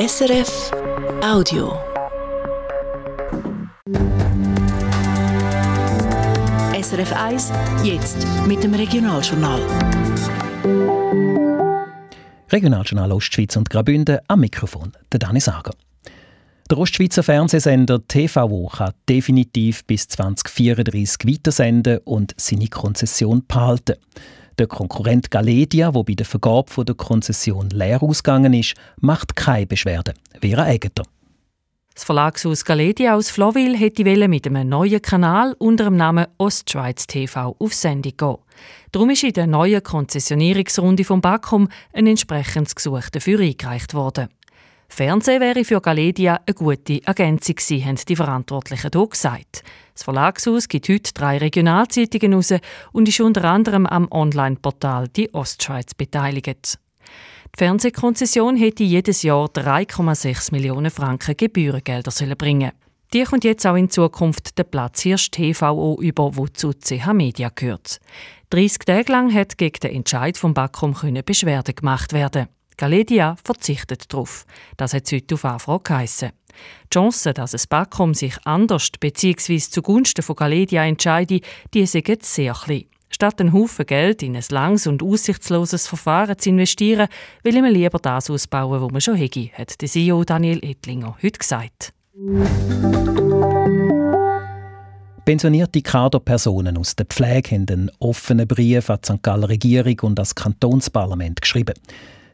SRF Audio. SRF 1, jetzt mit dem Regionaljournal. Regionaljournal Ostschweiz und Graubünden am Mikrofon, der Dani Sager. Der Ostschweizer Fernsehsender TVO kann definitiv bis 2034 weitersenden und seine Konzession behalten. Der Konkurrent Galedia, wo bei der Vergabe der Konzession leer ausgegangen ist, macht keine Beschwerden. Vera Egeter. Das Verlagshaus Galedia aus Flowil hätte mit einem neuen Kanal unter dem Namen Ostschweiz TV auf Sendung gehen. Darum ist in der neuen Konzessionierungsrunde vom Backum ein entsprechendes Gesuch dafür eingereicht worden. Fernsehen wäre für Galedia eine gute Ergänzung gewesen, haben die Verantwortlichen hier gesagt. Das Verlagshaus gibt heute drei Regionalzeitungen heraus und ist unter anderem am Online-Portal «Die Ostschweiz» beteiligt. Die Fernsehkonzession hätte jedes Jahr 3,6 Millionen Franken Gebührengelder bringen Die kommt jetzt auch in Zukunft der Platzhirsch TVO über, wo zu CH Media gehört. 30 Tage lang hat gegen den Entscheid vom Backum Beschwerde gemacht werden. Galedia verzichtet darauf. Das hat heute auf Anfrage geheissen. Die Chance, dass es Backum sich anders bzw. zugunsten von Galedia entscheidet, die sind sehr klein. Statt einen Haufen Geld in ein langes und aussichtsloses Verfahren zu investieren, will man lieber das ausbauen, was man schon hätte, hat der CEO Daniel Ettlinger heute gesagt. Pensionierte Kaderpersonen aus der Pflege haben einen offenen Brief an die St. Galler Regierung und das Kantonsparlament geschrieben.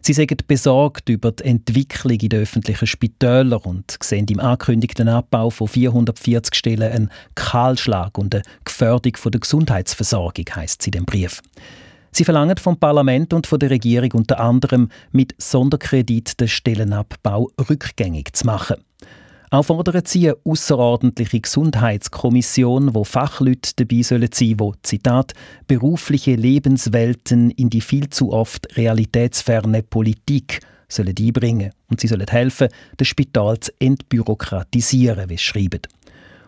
Sie sind besorgt über die Entwicklung in den öffentlichen Spitälern und sehen im angekündigten Abbau von 440 Stellen einen Kahlschlag und eine Gefährdung der Gesundheitsversorgung, heisst sie in dem Brief. Sie verlangen vom Parlament und von der Regierung unter anderem mit Sonderkredit den Stellenabbau rückgängig zu machen. Auch fordern sie eine außerordentliche Gesundheitskommission, wo Fachleute dabei sollen sein, wo Zitat berufliche Lebenswelten in die viel zu oft realitätsferne Politik sollen einbringen und sie sollen helfen, das Spital zu entbürokratisieren, wie es schreiben.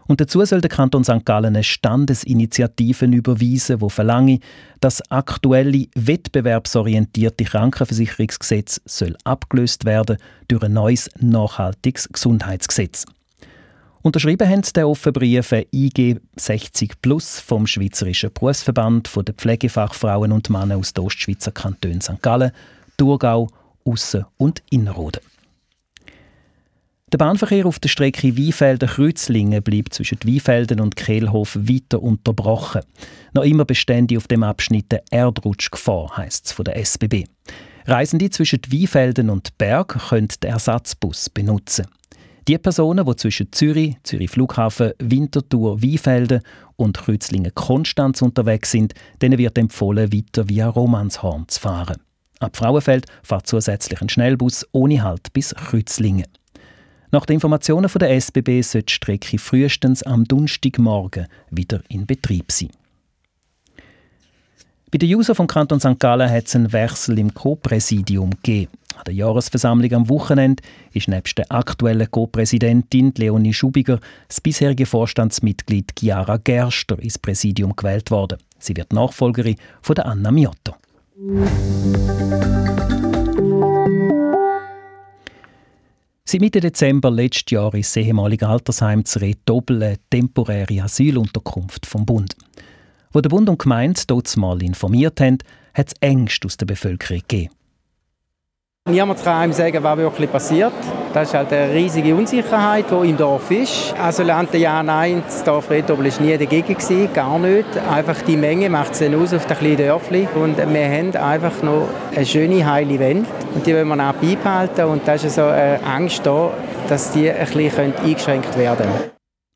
Und dazu soll der Kanton St. Gallen eine Standesinitiative überweisen, wo verlange, das aktuelle wettbewerbsorientierte Krankenversicherungsgesetz soll abgelöst werden durch ein neues nachhaltiges Gesundheitsgesetz. Unterschrieben haben der offenen Briefe IG 60 Plus vom Schweizerischen Berufsverband der Pflegefachfrauen und Männer aus den Ostschweizer Kantonen St. Gallen, Thurgau, Aussen und Innerrhoden. Der Bahnverkehr auf der Strecke Weinfelden-Kreuzlingen bleibt zwischen Weinfelden und Kehlhof weiter unterbrochen. Noch immer bestände auf dem Abschnitt eine Erdrutschgefahr, heisst es von der SBB. Reisende zwischen Weinfelden und Berg können den Ersatzbus benutzen. Die Personen, die zwischen Zürich, Zürich Flughafen, Winterthur, Weinfelden und Kreuzlingen Konstanz unterwegs sind, denen wird empfohlen, weiter via Romanshorn zu fahren. Ab Frauenfeld fährt zusätzlich ein Schnellbus ohne Halt bis Kreuzlingen. Nach den Informationen von der SBB sollte die Strecke frühestens am Donnerstagmorgen wieder in Betrieb sein. Bei den User vom Kanton St. Gallen hat es einen Wechsel im Co-Präsidium gegeben. An der Jahresversammlung am Wochenende ist nebst der aktuellen Co-Präsidentin Leonie Schubiger das bisherige Vorstandsmitglied Chiara Gerster ins Präsidium gewählt worden. Sie wird Nachfolgerin von der Anna Miotto. Seit Mitte Dezember letzten Jahr ist das ehemalige Altersheim zu Doppel eine temporäre Asylunterkunft vom Bund. Wo der Bund und Gemeinde dort mal informiert haben, hat es Ängste aus der Bevölkerung gegeben. Niemand kann einem sagen, was wirklich passiert. Das ist halt eine riesige Unsicherheit, die im Dorf ist. Also lernt ja, nein, das Dorf Redobel war nie dagegen, gewesen, gar nicht. Einfach die Menge macht es aus auf den kleinen Dörfli. Und wir haben einfach noch eine schöne, heile Welt. Und die wollen wir auch beibehalten. Und da ist so eine Angst da, dass die ein bisschen eingeschränkt werden können.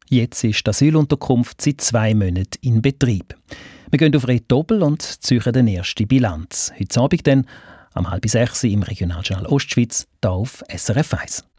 Jetzt ist die Asylunterkunft seit zwei Monaten in Betrieb. Wir gehen auf Redobel und ziehen eine erste Bilanz. Heute Abend dann am halb sechs im Regionaljournal Ostschweiz, hier auf SRF 1.